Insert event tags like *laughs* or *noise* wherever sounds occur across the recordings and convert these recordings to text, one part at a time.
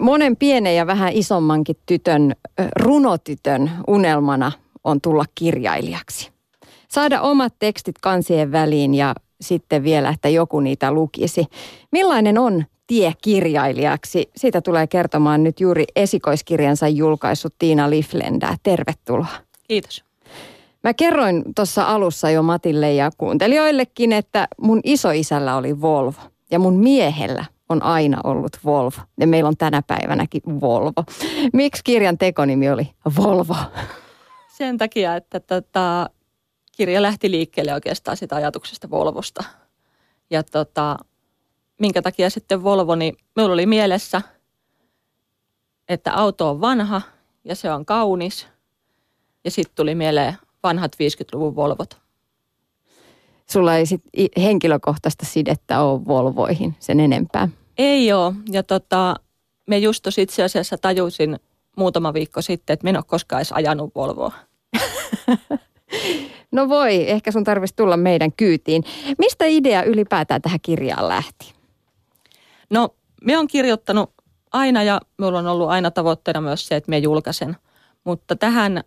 Monen pienen ja vähän isommankin tytön, runotytön unelmana on tulla kirjailijaksi. Saada omat tekstit kansien väliin ja sitten vielä, että joku niitä lukisi. Millainen on tie kirjailijaksi? Siitä tulee kertomaan nyt juuri esikoiskirjansa julkaissut Tiina Liflendä. Tervetuloa. Kiitos. Mä kerroin tuossa alussa jo Matille ja kuuntelijoillekin, että mun isoisällä oli Volvo ja mun miehellä on aina ollut Volvo. Ja meillä on tänä päivänäkin Volvo. Miksi kirjan tekonimi oli Volvo? Sen takia, että tota, kirja lähti liikkeelle oikeastaan sitä ajatuksesta Volvosta. Ja tota, minkä takia sitten Volvo, niin minulla oli mielessä, että auto on vanha ja se on kaunis. Ja sitten tuli mieleen vanhat 50-luvun Volvot. Sulla ei sit henkilökohtaista sidettä ole Volvoihin sen enempää? Ei ole. Ja tota, me just itse asiassa tajusin muutama viikko sitten, että minä en ole koskaan edes ajanut Volvoa. *laughs* no voi, ehkä sun tarvitsisi tulla meidän kyytiin. Mistä idea ylipäätään tähän kirjaan lähti? No, me on kirjoittanut aina ja minulla on ollut aina tavoitteena myös se, että me julkaisen. Mutta tähän,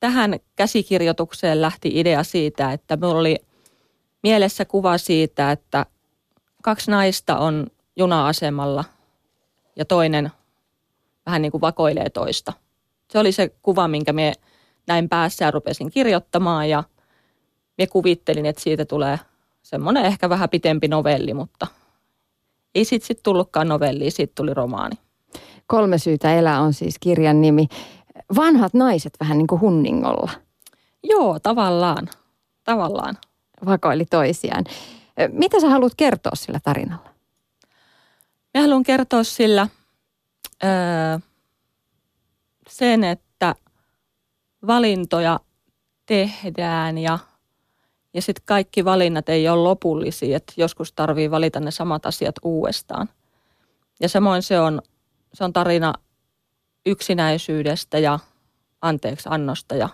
tähän käsikirjoitukseen lähti idea siitä, että minulla oli mielessä kuva siitä, että kaksi naista on juna-asemalla ja toinen vähän niin kuin vakoilee toista. Se oli se kuva, minkä me näin päässä ja rupesin kirjoittamaan ja me kuvittelin, että siitä tulee semmoinen ehkä vähän pitempi novelli, mutta ei siitä sitten tullutkaan novelli, siitä tuli romaani. Kolme syytä elää on siis kirjan nimi. Vanhat naiset vähän niin kuin hunningolla. Joo, tavallaan. Tavallaan. Vakoili toisiaan. Mitä sä haluat kertoa sillä tarinalla? Mä haluan kertoa sillä öö, sen, että valintoja tehdään ja, ja sitten kaikki valinnat ei ole lopullisia, että joskus tarvii valita ne samat asiat uudestaan. Ja samoin se on, se on tarina yksinäisyydestä ja anteeksi annosta ja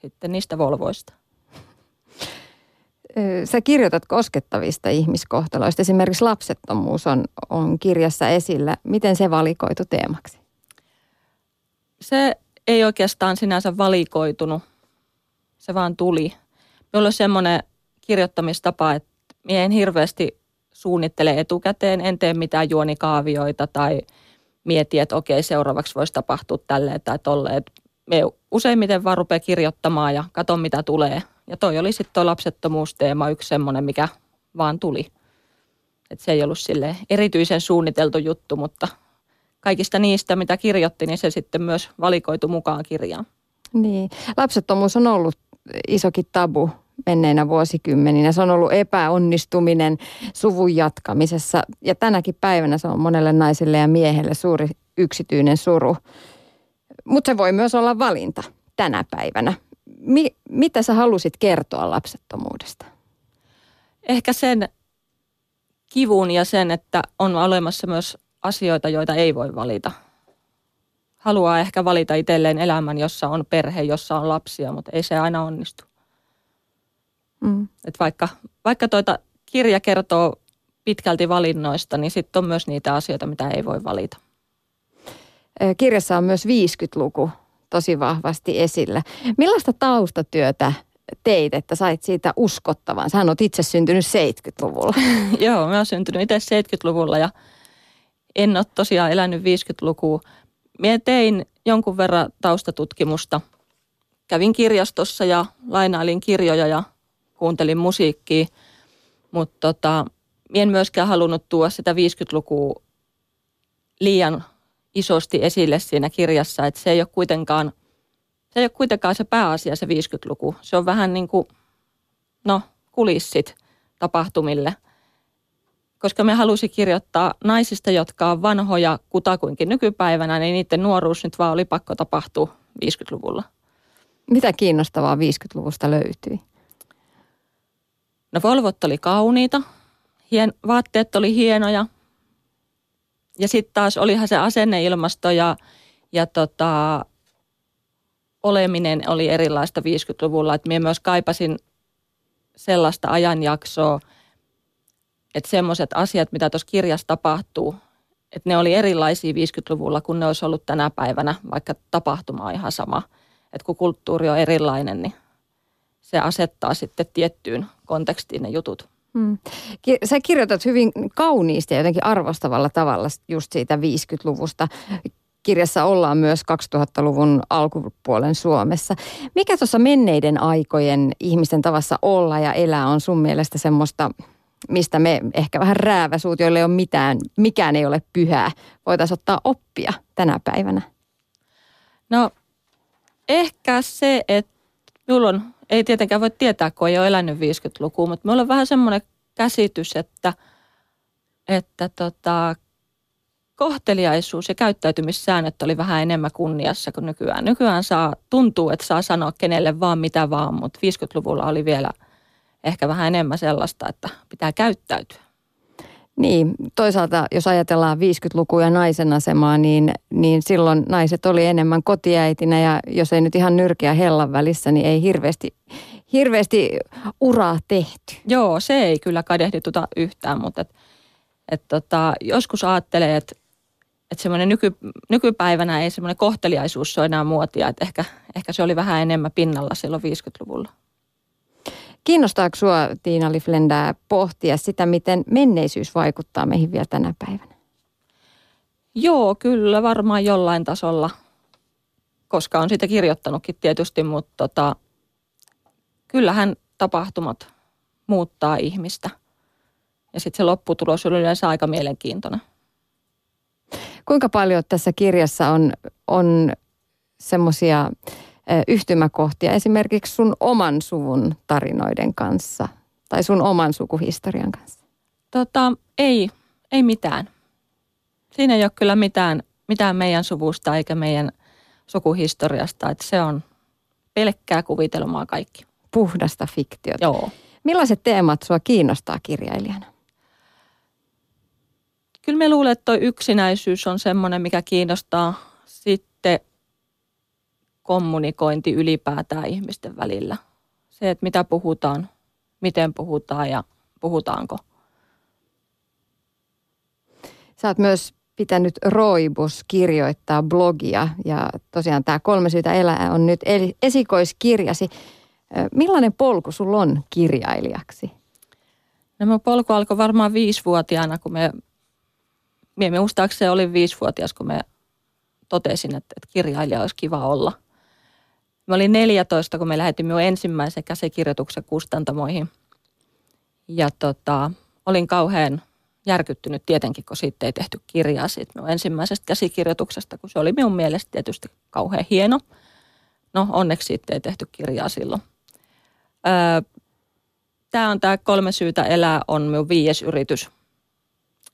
sitten niistä volvoista. Sä kirjoitat koskettavista ihmiskohtaloista. Esimerkiksi lapsettomuus on, on kirjassa esillä. Miten se valikoitu teemaksi? Se ei oikeastaan sinänsä valikoitunut. Se vaan tuli. Minulla on semmoinen kirjoittamistapa, että minä en hirveästi suunnittele etukäteen, en tee mitään juonikaavioita tai mieti, että okei, seuraavaksi voisi tapahtua tälleen tai tolleen. Me useimmiten vaan rupeaa kirjoittamaan ja katon mitä tulee – ja toi oli sitten tuo lapsettomuusteema yksi semmoinen, mikä vaan tuli. Et se ei ollut sille erityisen suunniteltu juttu, mutta kaikista niistä, mitä kirjoitti, niin se sitten myös valikoitu mukaan kirjaan. Niin. Lapsettomuus on ollut isokin tabu menneinä vuosikymmeninä. Se on ollut epäonnistuminen suvun jatkamisessa ja tänäkin päivänä se on monelle naiselle ja miehelle suuri yksityinen suru. Mutta se voi myös olla valinta tänä päivänä mi, mitä sä halusit kertoa lapsettomuudesta? Ehkä sen kivun ja sen, että on olemassa myös asioita, joita ei voi valita. Haluaa ehkä valita itselleen elämän, jossa on perhe, jossa on lapsia, mutta ei se aina onnistu. Mm. Et vaikka, vaikka toita kirja kertoo pitkälti valinnoista, niin sitten on myös niitä asioita, mitä ei voi valita. Kirjassa on myös 50-luku tosi vahvasti esillä. Millaista taustatyötä teit, että sait siitä uskottavan? Sähän oot itse syntynyt 70-luvulla. *laughs* Joo, mä oon syntynyt itse 70-luvulla ja en ole tosiaan elänyt 50-lukua. Mie tein jonkun verran taustatutkimusta. Kävin kirjastossa ja lainailin kirjoja ja kuuntelin musiikkia, mutta tota, en myöskään halunnut tuoda sitä 50-lukua liian isosti esille siinä kirjassa, että se ei ole kuitenkaan, se ei ole kuitenkaan se pääasia se 50-luku. Se on vähän niin kuin, no, kulissit tapahtumille. Koska me halusi kirjoittaa naisista, jotka on vanhoja kutakuinkin nykypäivänä, niin niiden nuoruus nyt vaan oli pakko tapahtua 50-luvulla. Mitä kiinnostavaa 50-luvusta löytyi? No Volvot oli kauniita, hien, vaatteet oli hienoja, ja sitten taas olihan se asenneilmasto ja, ja tota, oleminen oli erilaista 50-luvulla. Että minä myös kaipasin sellaista ajanjaksoa, että semmoiset asiat, mitä tuossa kirjassa tapahtuu, että ne oli erilaisia 50-luvulla kuin ne olisi ollut tänä päivänä, vaikka tapahtuma on ihan sama. Että kun kulttuuri on erilainen, niin se asettaa sitten tiettyyn kontekstiin ne jutut. Hmm. Sä kirjoitat hyvin kauniisti ja jotenkin arvostavalla tavalla just siitä 50-luvusta. Kirjassa ollaan myös 2000-luvun alkupuolen Suomessa. Mikä tuossa menneiden aikojen ihmisten tavassa olla ja elää on sun mielestä semmoista, mistä me ehkä vähän rääväsuut, joille ei ole mitään, mikään ei ole pyhää, voitaisiin ottaa oppia tänä päivänä? No ehkä se, että minulla on ei tietenkään voi tietää, kun ei ole elänyt 50-lukua, mutta meillä on vähän semmoinen käsitys, että, että tota, kohteliaisuus ja käyttäytymissäännöt oli vähän enemmän kunniassa kuin nykyään. Nykyään saa, tuntuu, että saa sanoa kenelle vaan mitä vaan, mutta 50-luvulla oli vielä ehkä vähän enemmän sellaista, että pitää käyttäytyä. Niin, toisaalta jos ajatellaan 50-lukua ja naisen asemaa, niin, niin silloin naiset oli enemmän kotiäitinä ja jos ei nyt ihan nyrkeä hellan välissä, niin ei hirveästi, hirveästi uraa tehty. Joo, se ei kyllä kadehdituta yhtään, mutta et, et tota, joskus ajattelee, että et semmoinen nyky, nykypäivänä ei semmoinen kohteliaisuus ole enää muotia, että ehkä, ehkä se oli vähän enemmän pinnalla silloin 50-luvulla. Kiinnostaako sinua, Tiina Liflendää, pohtia sitä, miten menneisyys vaikuttaa meihin vielä tänä päivänä? Joo, kyllä varmaan jollain tasolla, koska on sitä kirjoittanutkin tietysti, mutta tota, kyllähän tapahtumat muuttaa ihmistä. Ja sitten se lopputulos on yleensä aika mielenkiintoinen. Kuinka paljon tässä kirjassa on, on semmoisia yhtymäkohtia esimerkiksi sun oman suvun tarinoiden kanssa tai sun oman sukuhistorian kanssa? Tota, ei, ei mitään. Siinä ei ole kyllä mitään, mitään meidän suvusta eikä meidän sukuhistoriasta, että se on pelkkää kuvitelmaa kaikki. Puhdasta fiktiota. Joo. Millaiset teemat sua kiinnostaa kirjailijana? Kyllä me luulen, että tuo yksinäisyys on semmoinen, mikä kiinnostaa. Sitten kommunikointi ylipäätään ihmisten välillä. Se, että mitä puhutaan, miten puhutaan ja puhutaanko. Sä oot myös pitänyt Roibus kirjoittaa blogia ja tosiaan tämä Kolme syytä elää on nyt esikoiskirjasi. Millainen polku sulla on kirjailijaksi? No mun polku alkoi varmaan viisivuotiaana, kun me, me muistaakseni olin viisivuotias, kun me totesin, että, että kirjailija olisi kiva olla – Mä olin 14, kun me lähetimme jo ensimmäisen käsikirjoituksen kustantamoihin. Ja tota, olin kauhean järkyttynyt tietenkin, kun siitä ei tehty kirjaa siitä minun ensimmäisestä käsikirjoituksesta, kun se oli minun mielestä tietysti kauhean hieno. No onneksi siitä ei tehty kirjaa silloin. Öö, tämä on tämä kolme syytä elää on minun viides yritys.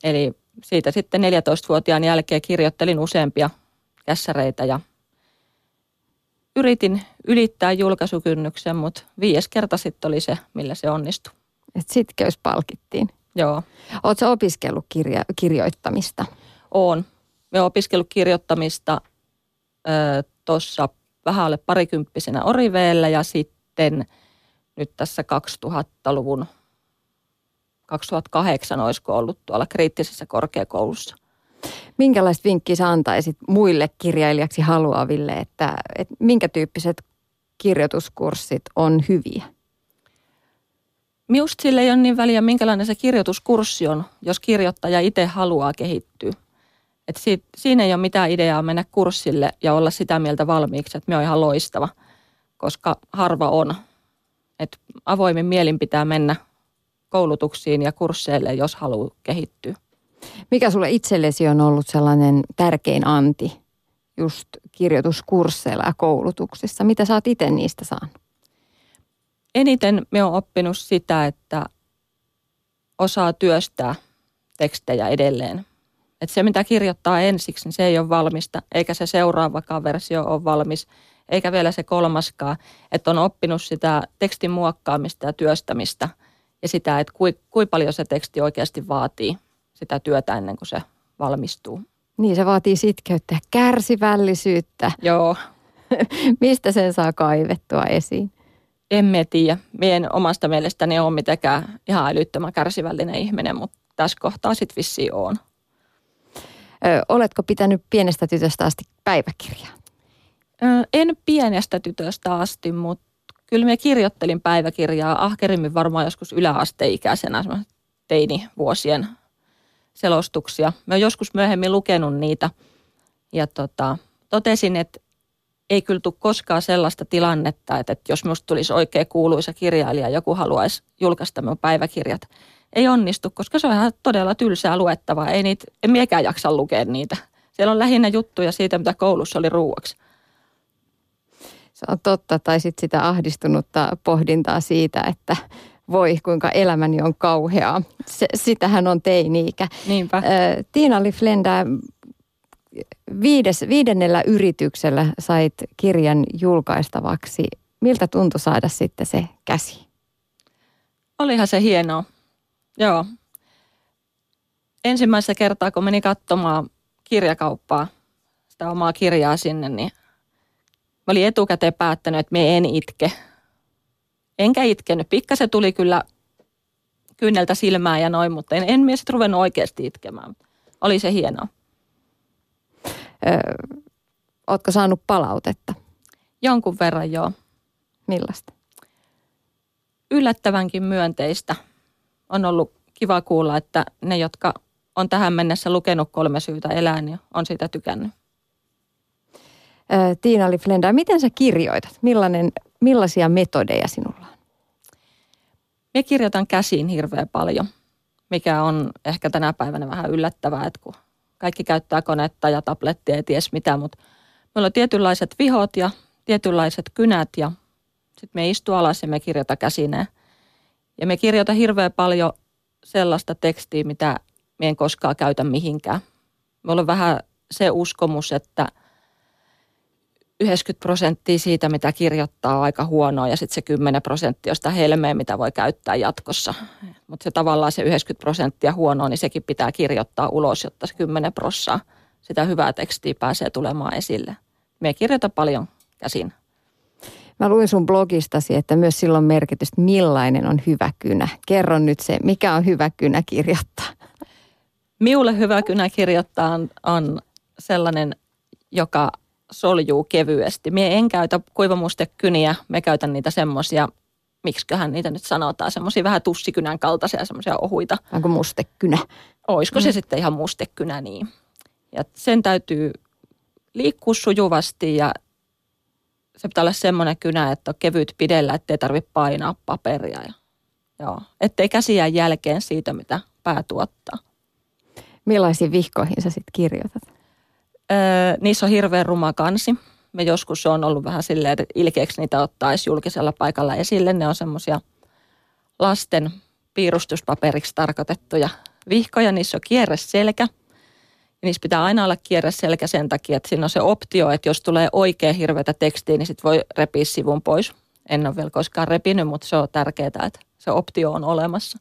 Eli siitä sitten 14-vuotiaan jälkeen kirjoittelin useampia kässäreitä ja yritin ylittää julkaisukynnyksen, mutta viides kerta sitten oli se, millä se onnistui. Et sitkeys palkittiin. Joo. Oletko opiskellut kirja, kirjoittamista? Oon. Me opiskellut kirjoittamista tuossa vähän alle parikymppisenä Oriveellä ja sitten nyt tässä 2000-luvun 2008 olisiko ollut tuolla kriittisessä korkeakoulussa. Minkälaista vinkkiä sä antaisit muille kirjailijaksi haluaville, että, että minkä tyyppiset kirjoituskurssit on hyviä? Minusta sille ei ole niin väliä, minkälainen se kirjoituskurssi on, jos kirjoittaja itse haluaa kehittyä. Et siitä, siinä ei ole mitään ideaa mennä kurssille ja olla sitä mieltä valmiiksi, että me on ihan loistava, koska harva on. Et avoimin mielin pitää mennä koulutuksiin ja kursseille, jos haluaa kehittyä. Mikä sulle itsellesi on ollut sellainen tärkein anti just kirjoituskursseilla ja koulutuksissa? Mitä sä oot itse niistä saanut? Eniten me on oppinut sitä, että osaa työstää tekstejä edelleen. Että se, mitä kirjoittaa ensiksi, niin se ei ole valmista, eikä se seuraavakaan versio ole valmis, eikä vielä se kolmaskaan. Että on oppinut sitä tekstin muokkaamista ja työstämistä ja sitä, että kuinka kui paljon se teksti oikeasti vaatii sitä työtä ennen kuin se valmistuu. Niin, se vaatii sitkeyttä ja kärsivällisyyttä. Joo. *laughs* Mistä sen saa kaivettua esiin? Emme tiedä. Mien omasta mielestäni ole mitenkään ihan älyttömän kärsivällinen ihminen, mutta tässä kohtaa sitten vissiin on. oletko pitänyt pienestä tytöstä asti päiväkirjaa? En pienestä tytöstä asti, mutta kyllä me kirjoittelin päiväkirjaa ahkerimmin varmaan joskus yläasteikäisenä teinivuosien selostuksia. Mä oon joskus myöhemmin lukenut niitä ja tota, totesin, että ei kyllä tule koskaan sellaista tilannetta, että, että jos minusta tulisi oikein kuuluisa kirjailija, joku haluaisi julkaista minun päiväkirjat. Ei onnistu, koska se on ihan todella tylsää luettavaa. Ei niitä, en miekään jaksa lukea niitä. Siellä on lähinnä juttuja siitä, mitä koulussa oli ruuaksi. Se on totta, tai sitten sitä ahdistunutta pohdintaa siitä, että voi kuinka elämäni on kauheaa. Se, sitähän on teini-ikä. Niinpä. Tiina Liflenda, viides, viidennellä yrityksellä sait kirjan julkaistavaksi. Miltä tuntui saada sitten se käsi? Olihan se hienoa. Joo. Ensimmäistä kertaa, kun meni katsomaan kirjakauppaa, sitä omaa kirjaa sinne, niin mä olin etukäteen päättänyt, että me en itke. Enkä itkenyt. Pikkasen tuli kyllä kynneltä silmää ja noin, mutta en, en mies sitten ruvennut oikeasti itkemään. Oli se hienoa. Öö, ootko saanut palautetta? Jonkun verran joo. Millaista? Yllättävänkin myönteistä. On ollut kiva kuulla, että ne, jotka on tähän mennessä lukenut kolme syytä elää, niin on siitä tykännyt. Öö, Tiina Liflenda, miten sä kirjoitat? Millainen, millaisia metodeja sinulla on? Me kirjoitan käsiin hirveän paljon, mikä on ehkä tänä päivänä vähän yllättävää, että kun kaikki käyttää konetta ja tablettia ja ties mitä, mutta meillä on tietynlaiset vihot ja tietynlaiset kynät ja sitten me istuu alas ja me kirjoita käsineen. Ja me kirjoita hirveän paljon sellaista tekstiä, mitä me en koskaan käytä mihinkään. Meillä on vähän se uskomus, että – 90 prosenttia siitä, mitä kirjoittaa, on aika huonoa ja sitten se 10 prosenttia on sitä helmeä, mitä voi käyttää jatkossa. Mutta se tavallaan se 90 prosenttia huonoa, niin sekin pitää kirjoittaa ulos, jotta se 10 prossaa sitä hyvää tekstiä pääsee tulemaan esille. Me kirjoita paljon käsin. Mä luin sun blogistasi, että myös silloin merkitystä, millainen on hyvä kynä. Kerro nyt se, mikä on hyvä kynä kirjoittaa. Miulle hyvä kynä kirjoittaa on, on sellainen, joka soljuu kevyesti. Mie en käytä kuivamustekyniä, me käytän niitä semmoisia, miksiköhän niitä nyt sanotaan, semmoisia vähän tussikynän kaltaisia semmoisia ohuita. Onko mustekynä? Olisiko mm. se sitten ihan mustekynä, niin. Ja sen täytyy liikkua sujuvasti ja se pitää olla semmoinen kynä, että on kevyt pidellä, ettei tarvitse painaa paperia. Ja, joo, ettei käsiä jälkeen siitä, mitä pää tuottaa. Millaisiin vihkoihin sä sitten kirjoitat? Niissä on hirveän ruma kansi. Me joskus on ollut vähän silleen, että ilkeäksi niitä ottaisi julkisella paikalla esille. Ne on semmoisia lasten piirustuspaperiksi tarkoitettuja vihkoja. Niissä on kierreselkä. Ja niissä pitää aina olla kierreselkä sen takia, että siinä on se optio, että jos tulee oikein hirveätä tekstiä, niin sitten voi repiä sivun pois. En ole vielä koskaan repinyt, mutta se on tärkeää, että se optio on olemassa.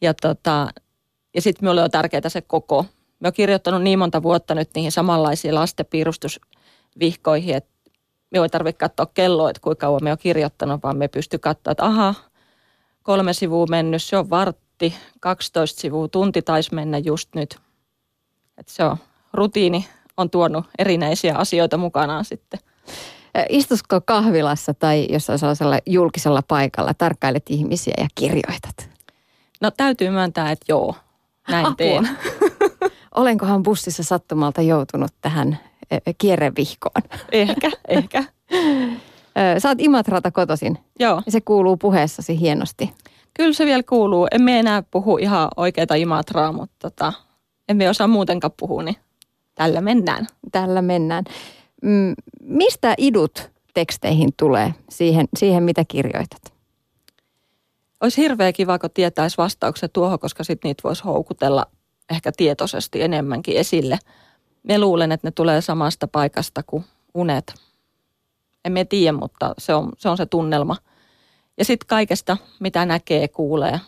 Ja, tota, ja sitten minulle on tärkeää se koko Mä oon kirjoittanut niin monta vuotta nyt niihin samanlaisiin lastenpiirustusvihkoihin, että me ei tarvitse katsoa kelloa, että kuinka kauan me on kirjoittanut, vaan me pystyy katsoa, että aha, kolme sivua mennyt, se on vartti, 12 sivua, tunti taisi mennä just nyt. Että se on, rutiini on tuonut erinäisiä asioita mukanaan sitten. Istusko kahvilassa tai jossain sellaisella julkisella paikalla, tarkkailet ihmisiä ja kirjoitat? No täytyy myöntää, että joo, näin Apua. teen. *laughs* Olenkohan bussissa sattumalta joutunut tähän e, e, kierrevihkoon? Ehkä, *laughs* ehkä. Sä oot Imatrata kotosin. Joo. Ja se kuuluu puheessasi hienosti. Kyllä se vielä kuuluu. Emme enää puhu ihan oikeita Imatraa, mutta tota, emme osaa muutenkaan puhua, niin tällä mennään. Tällä mennään. Mm, mistä idut teksteihin tulee siihen, siihen mitä kirjoitat? Olisi hirveä kiva, kun tietäisi vastaukset tuohon, koska sitten niitä voisi houkutella ehkä tietoisesti enemmänkin esille. Me luulen, että ne tulee samasta paikasta kuin unet. Emme tiedä, mutta se on se, on se tunnelma. Ja sitten kaikesta, mitä näkee, kuulee.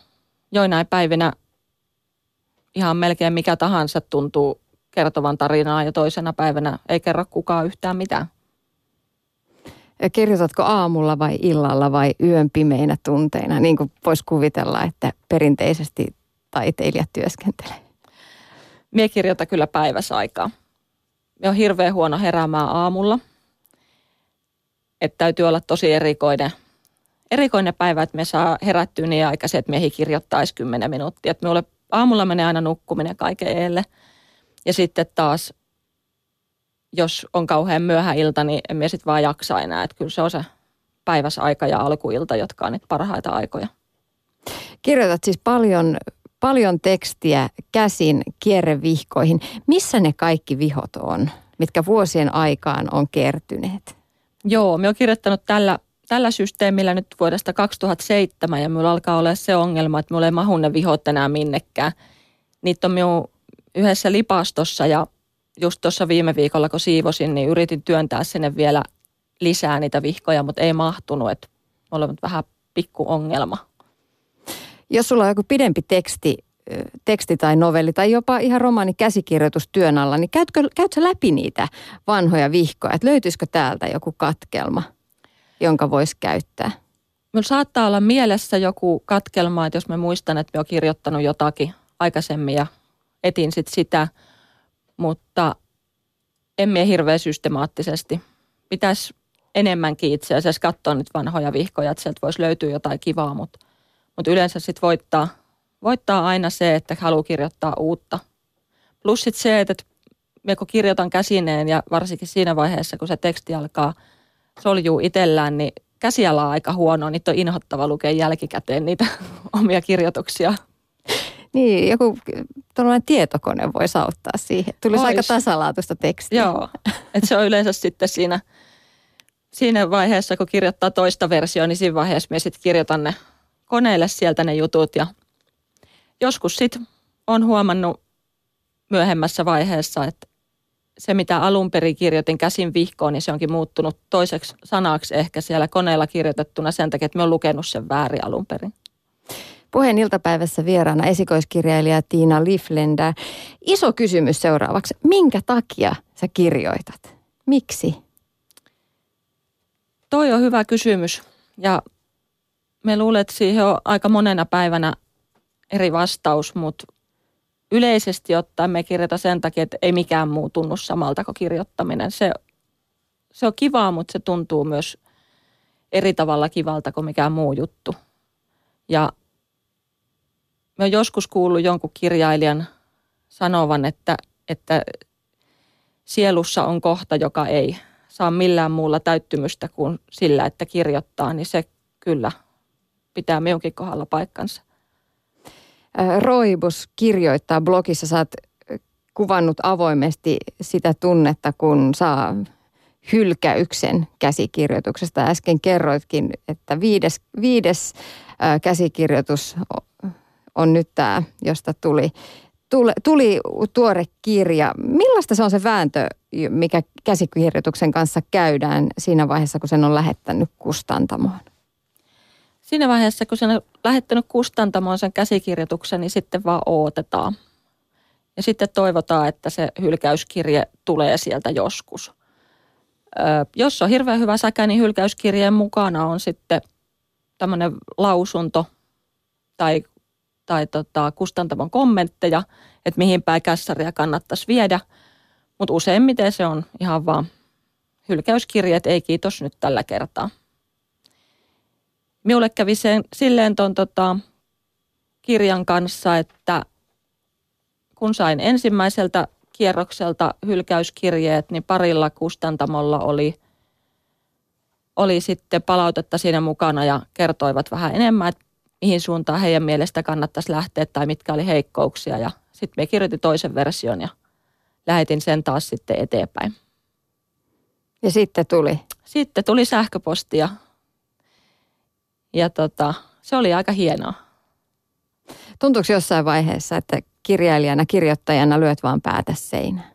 Joinain päivinä ihan melkein mikä tahansa tuntuu kertovan tarinaa ja toisena päivänä ei kerro kukaan yhtään mitään. Kirjoitatko aamulla vai illalla vai yön pimeinä tunteina, niin kuin voisi kuvitella, että perinteisesti taiteilijat työskentelee? Mie kirjoita kyllä päiväsaikaa. Me on hirveän huono heräämään aamulla. Että täytyy olla tosi erikoinen, erikoinen päivä, että me saa herättyä niin aikaisin, että miehi kirjoittaisi 10 minuuttia. Että minulle aamulla menee aina nukkuminen kaiken eelle. Ja sitten taas, jos on kauhean myöhä ilta, niin en mie sitten vaan jaksa enää. Että kyllä se on se päiväsaika ja alkuilta, jotka on niitä parhaita aikoja. Kirjoitat siis paljon, paljon tekstiä käsin kierrevihkoihin. Missä ne kaikki vihot on, mitkä vuosien aikaan on kertyneet? Joo, me on kirjoittanut tällä, tällä systeemillä nyt vuodesta 2007 ja minulla alkaa olla se ongelma, että minulla ei mahu ne vihot enää minnekään. Niitä on minun yhdessä lipastossa ja just tuossa viime viikolla, kun siivosin, niin yritin työntää sinne vielä lisää niitä vihkoja, mutta ei mahtunut, että on vähän pikku ongelma. Jos sulla on joku pidempi teksti, teksti tai novelli tai jopa ihan romaani käsikirjoitus työn alla, niin käytkö, käytkö läpi niitä vanhoja vihkoja? Että löytyisikö täältä joku katkelma, jonka voisi käyttää? Minulla saattaa olla mielessä joku katkelma, että jos mä muistan, että mä oon kirjoittanut jotakin aikaisemmin ja etin sit sitä, mutta en mie hirveän systemaattisesti. Pitäisi enemmänkin itse asiassa katsoa nyt vanhoja vihkoja, että sieltä voisi löytyä jotain kivaa, mutta, mutta yleensä sitten voittaa, voittaa aina se, että haluaa kirjoittaa uutta. Plus sitten se, että kun kirjoitan käsineen ja varsinkin siinä vaiheessa, kun se teksti alkaa soljuu itsellään, niin käsiala on aika huono, niitä on inhottava lukea jälkikäteen niitä *laughs* omia kirjoituksia. Niin, joku tuollainen tietokone voi auttaa siihen. Tulisi Vois. aika tasalaatuista tekstiä. Joo, että se on yleensä sitten siinä, siinä vaiheessa, kun kirjoittaa toista versiota, niin siinä vaiheessa minä sitten kirjoitan ne koneelle sieltä ne jutut. Ja joskus sitten on huomannut myöhemmässä vaiheessa, että se mitä alun perin kirjoitin käsin vihkoon, niin se onkin muuttunut toiseksi sanaksi ehkä siellä koneella kirjoitettuna sen takia, että mä oon lukenut sen väärin alun perin. Puheen iltapäivässä vieraana esikoiskirjailija Tiina Liflender. Iso kysymys seuraavaksi. Minkä takia sä kirjoitat? Miksi? Toi on hyvä kysymys ja me luulen, että siihen on aika monena päivänä eri vastaus, mutta yleisesti ottaen me kirjoita sen takia, että ei mikään muu tunnu samalta kuin kirjoittaminen. Se, se on kivaa, mutta se tuntuu myös eri tavalla kivalta kuin mikään muu juttu. Ja Mä oon joskus kuullut jonkun kirjailijan sanovan, että, että sielussa on kohta, joka ei saa millään muulla täyttymystä kuin sillä, että kirjoittaa, niin se kyllä pitää minunkin kohdalla paikkansa. Roibus kirjoittaa blogissa, sä oot kuvannut avoimesti sitä tunnetta, kun saa hylkäyksen käsikirjoituksesta. Äsken kerroitkin, että viides, viides käsikirjoitus on nyt tämä, josta tuli, tuli, tuli tuore kirja. Millaista se on se vääntö, mikä käsikirjoituksen kanssa käydään siinä vaiheessa, kun sen on lähettänyt kustantamoon? Siinä vaiheessa, kun on lähettänyt kustantamoon sen käsikirjoituksen, niin sitten vaan odotetaan. Ja sitten toivotaan, että se hylkäyskirje tulee sieltä joskus. Ö, jos on hirveän hyvä säkä, niin hylkäyskirjeen mukana on sitten tämmöinen lausunto tai tai tota, kustantamon kommentteja, että mihin päin kässäriä kannattaisi viedä. Mutta useimmiten se on ihan vaan hylkäyskirjeet, ei kiitos nyt tällä kertaa. Minulle kävi sen, silleen ton tota, kirjan kanssa, että kun sain ensimmäiseltä kierrokselta hylkäyskirjeet, niin parilla kustantamolla oli, oli sitten palautetta siinä mukana ja kertoivat vähän enemmän, että mihin suuntaan heidän mielestä kannattaisi lähteä tai mitkä oli heikkouksia. Ja sitten me kirjoitin toisen version ja lähetin sen taas sitten eteenpäin. Ja sitten tuli? Sitten tuli sähköpostia ja tota, se oli aika hienoa. Tuntuuko jossain vaiheessa, että kirjailijana, kirjoittajana lyöt vaan päätä seinään?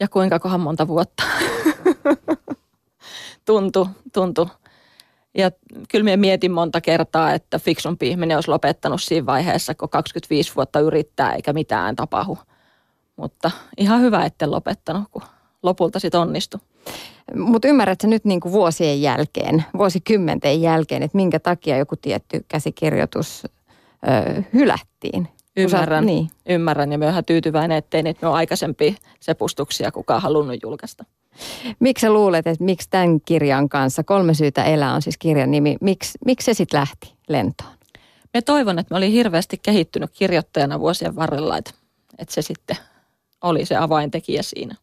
Ja kuinka kohan monta vuotta? *laughs* tuntu, tuntu. Ja kyllä minä mietin monta kertaa, että fiksumpi ihminen olisi lopettanut siinä vaiheessa, kun 25 vuotta yrittää eikä mitään tapahdu. Mutta ihan hyvä, etten lopettanut, kun lopulta sitten onnistui. Mutta ymmärrätkö nyt niin kuin vuosien jälkeen, vuosikymmenten jälkeen, että minkä takia joku tietty käsikirjoitus ö, hylättiin? Ymmärrän, niin. ymmärrän ja mä oon tyytyväinen, ettei niitä ole aikaisempi sepustuksia kukaan halunnut julkaista. Miksi sä luulet, että miksi tämän kirjan kanssa, Kolme syytä elää on siis kirjan nimi, miksi, miksi se sitten lähti lentoon? Me toivon, että mä olin hirveästi kehittynyt kirjoittajana vuosien varrella, että, että se sitten oli se avaintekijä siinä.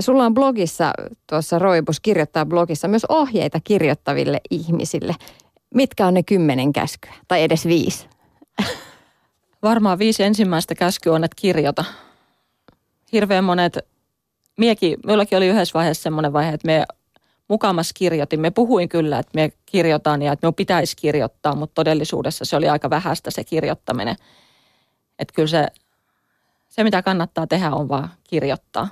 Sulla on blogissa, tuossa Roibus kirjoittaa blogissa myös ohjeita kirjoittaville ihmisille. Mitkä on ne kymmenen käskyä, tai edes viisi? Varmaan viisi ensimmäistä käskyä on, että kirjoita. Hirveän monet, miekin, minullakin oli yhdessä vaiheessa semmoinen vaihe, että me mukamas kirjoitin. Me puhuin kyllä, että me kirjoitan ja että me pitäisi kirjoittaa, mutta todellisuudessa se oli aika vähäistä se kirjoittaminen. Että kyllä se, se mitä kannattaa tehdä on vaan kirjoittaa.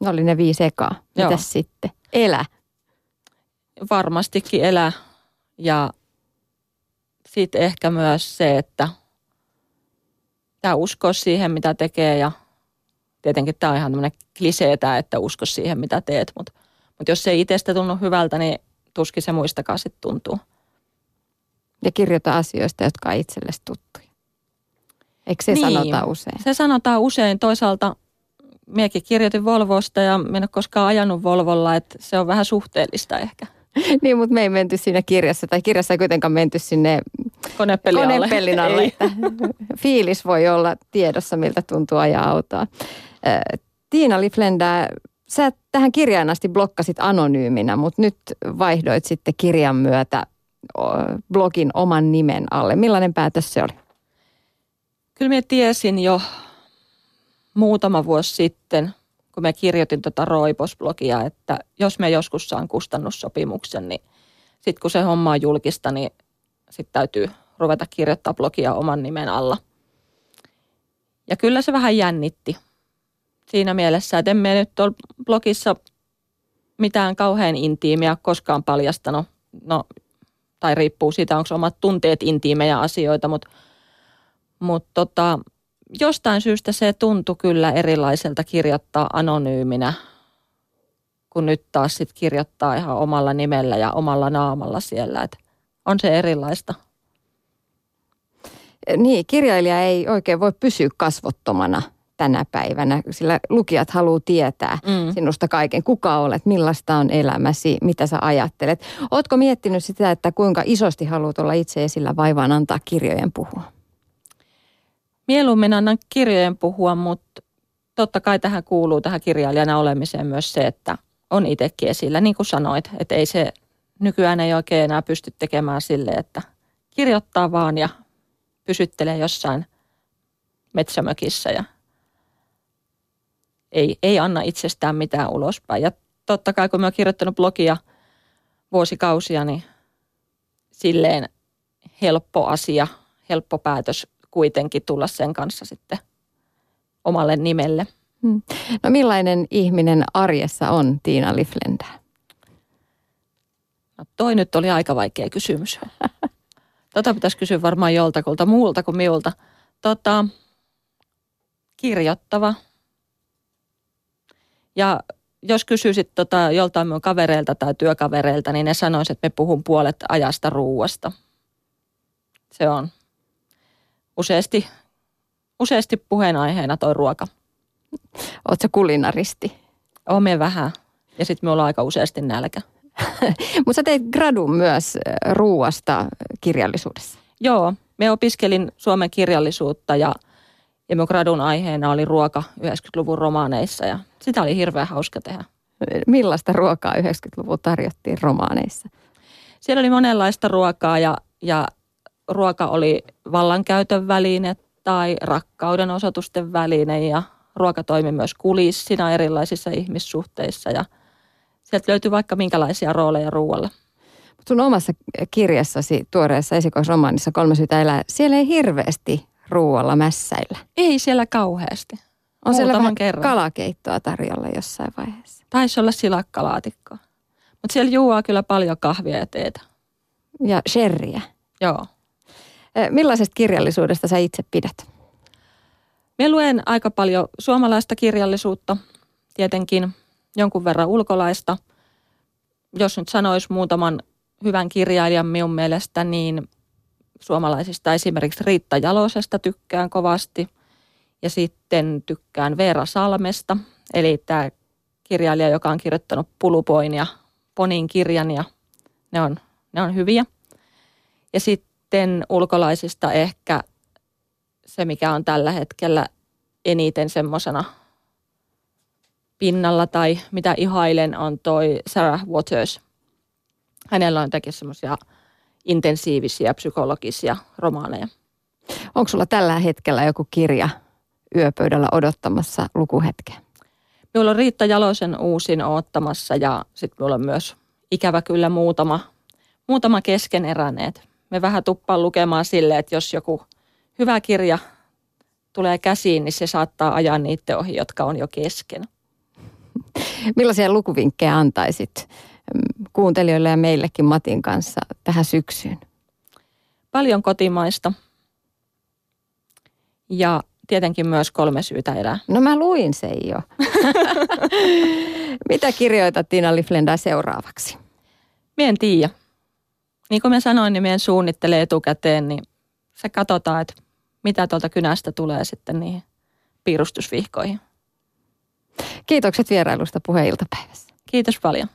Ne oli ne viisi ekaa. Mitäs sitten? Elä. Varmastikin elä ja sitten ehkä myös se, että tämä usko siihen, mitä tekee ja tietenkin tämä on ihan tämmöinen kliseetä, että usko siihen, mitä teet, mutta, mutta jos se ei itsestä tunnu hyvältä, niin tuskin se muistakaan sitten tuntuu. Ja kirjoita asioista, jotka on itsellesi tuttuja. Eikö se niin, sanota usein? Se sanotaan usein. Toisaalta miekin kirjoitin Volvosta ja minä en ole koskaan ajanut Volvolla, että se on vähän suhteellista ehkä. *laughs* niin, mutta me ei menty siinä kirjassa, tai kirjassa ei kuitenkaan menty sinne konepellin alle. Konepellin alle että *laughs* fiilis voi olla tiedossa, miltä tuntuu ajaa autoa. Tiina Liflenda, sä tähän kirjaan asti blokkasit anonyyminä, mutta nyt vaihdoit sitten kirjan myötä blogin oman nimen alle. Millainen päätös se oli? Kyllä minä tiesin jo muutama vuosi sitten, kun mä kirjoitin tuota Roipos-blogia, että jos me joskus saan kustannussopimuksen, niin sitten kun se homma on julkista, niin sitten täytyy ruveta kirjoittaa blogia oman nimen alla. Ja kyllä se vähän jännitti siinä mielessä, että emme nyt ole blogissa mitään kauhean intiimiä koskaan paljastanut. No, tai riippuu siitä, onko omat tunteet intiimejä asioita, mutta, mutta tota, jostain syystä se tuntui kyllä erilaiselta kirjoittaa anonyyminä, kun nyt taas sit kirjoittaa ihan omalla nimellä ja omalla naamalla siellä. Et on se erilaista. Niin, kirjailija ei oikein voi pysyä kasvottomana tänä päivänä, sillä lukijat haluaa tietää mm. sinusta kaiken. Kuka olet, millaista on elämäsi, mitä sä ajattelet. Ootko miettinyt sitä, että kuinka isosti haluat olla itse esillä vai vaan antaa kirjojen puhua? Mieluummin annan kirjojen puhua, mutta totta kai tähän kuuluu tähän kirjailijana olemiseen myös se, että on itsekin esillä. Niin kuin sanoit, että ei se nykyään ei oikein enää pysty tekemään sille, että kirjoittaa vaan ja pysyttelee jossain metsämökissä ja ei, ei anna itsestään mitään ulospäin. Ja totta kai kun mä oon kirjoittanut blogia vuosikausia, niin silleen helppo asia, helppo päätös kuitenkin tulla sen kanssa sitten omalle nimelle. Hmm. No millainen ihminen arjessa on Tiina Liflenda? No toi nyt oli aika vaikea kysymys. *laughs* Tota pitäisi kysyä varmaan joltakulta muulta kuin miulta. Tota, kirjoittava. Ja jos kysyisit tota joltain minun kavereilta tai työkavereilta, niin ne sanoisivat, että me puhun puolet ajasta ruuasta. Se on useasti, useasti puheenaiheena toi ruoka. Oletko kulinaristi? Ome vähän. Ja sitten me ollaan aika useasti nälkä. *laughs* Mutta sä teit gradun myös ruuasta kirjallisuudessa. Joo, me opiskelin Suomen kirjallisuutta ja, ja mun gradun aiheena oli ruoka 90-luvun romaaneissa ja sitä oli hirveän hauska tehdä. Millaista ruokaa 90-luvulla tarjottiin romaaneissa? Siellä oli monenlaista ruokaa ja, ja ruoka oli vallankäytön väline tai rakkauden osoitusten väline ja ruoka toimi myös kulissina erilaisissa ihmissuhteissa ja sieltä löytyy vaikka minkälaisia rooleja ruoalla. Sun omassa kirjassasi, tuoreessa esikoisromaanissa Kolme syytä elää, siellä ei hirveästi ruoalla mässäillä. Ei siellä kauheasti. On siellä vähän kerran. kalakeittoa tarjolla jossain vaiheessa. Taisi olla silakkalaatikkoa. Mutta siellä juoaa kyllä paljon kahvia ja teetä. Ja sherriä. Joo. Millaisesta kirjallisuudesta sä itse pidät? Me luen aika paljon suomalaista kirjallisuutta, tietenkin jonkun verran ulkolaista. Jos nyt sanoisi muutaman hyvän kirjailijan minun mielestä, niin suomalaisista esimerkiksi Riitta Jalosesta tykkään kovasti. Ja sitten tykkään Veera Salmesta, eli tämä kirjailija, joka on kirjoittanut Pulupoin ja Ponin kirjan ja ne on, ne on hyviä. Ja sitten ulkolaisista ehkä se, mikä on tällä hetkellä eniten semmoisena pinnalla tai mitä ihailen on toi Sarah Waters. Hänellä on tekin semmoisia intensiivisiä psykologisia romaaneja. Onko sulla tällä hetkellä joku kirja yöpöydällä odottamassa lukuhetkeä? Minulla on Riitta Jalosen uusin oottamassa ja sitten minulla on myös ikävä kyllä muutama, muutama keskeneräneet. Me vähän tuppaan lukemaan sille, että jos joku hyvä kirja tulee käsiin, niin se saattaa ajaa niiden ohi, jotka on jo kesken. Millaisia lukuvinkkejä antaisit mm, kuuntelijoille ja meillekin Matin kanssa tähän syksyyn? Paljon kotimaista ja tietenkin myös kolme syytä elää. No mä luin sen jo. *laughs* Mitä kirjoitat Tiina Liflenda seuraavaksi? Mie en tiedä. Niin kuin mä sanoin, niin meidän suunnittelee etukäteen, niin se katsotaan, että mitä tuolta kynästä tulee sitten niihin piirustusvihkoihin. Kiitokset vierailusta puheiltapäivässä. Kiitos paljon.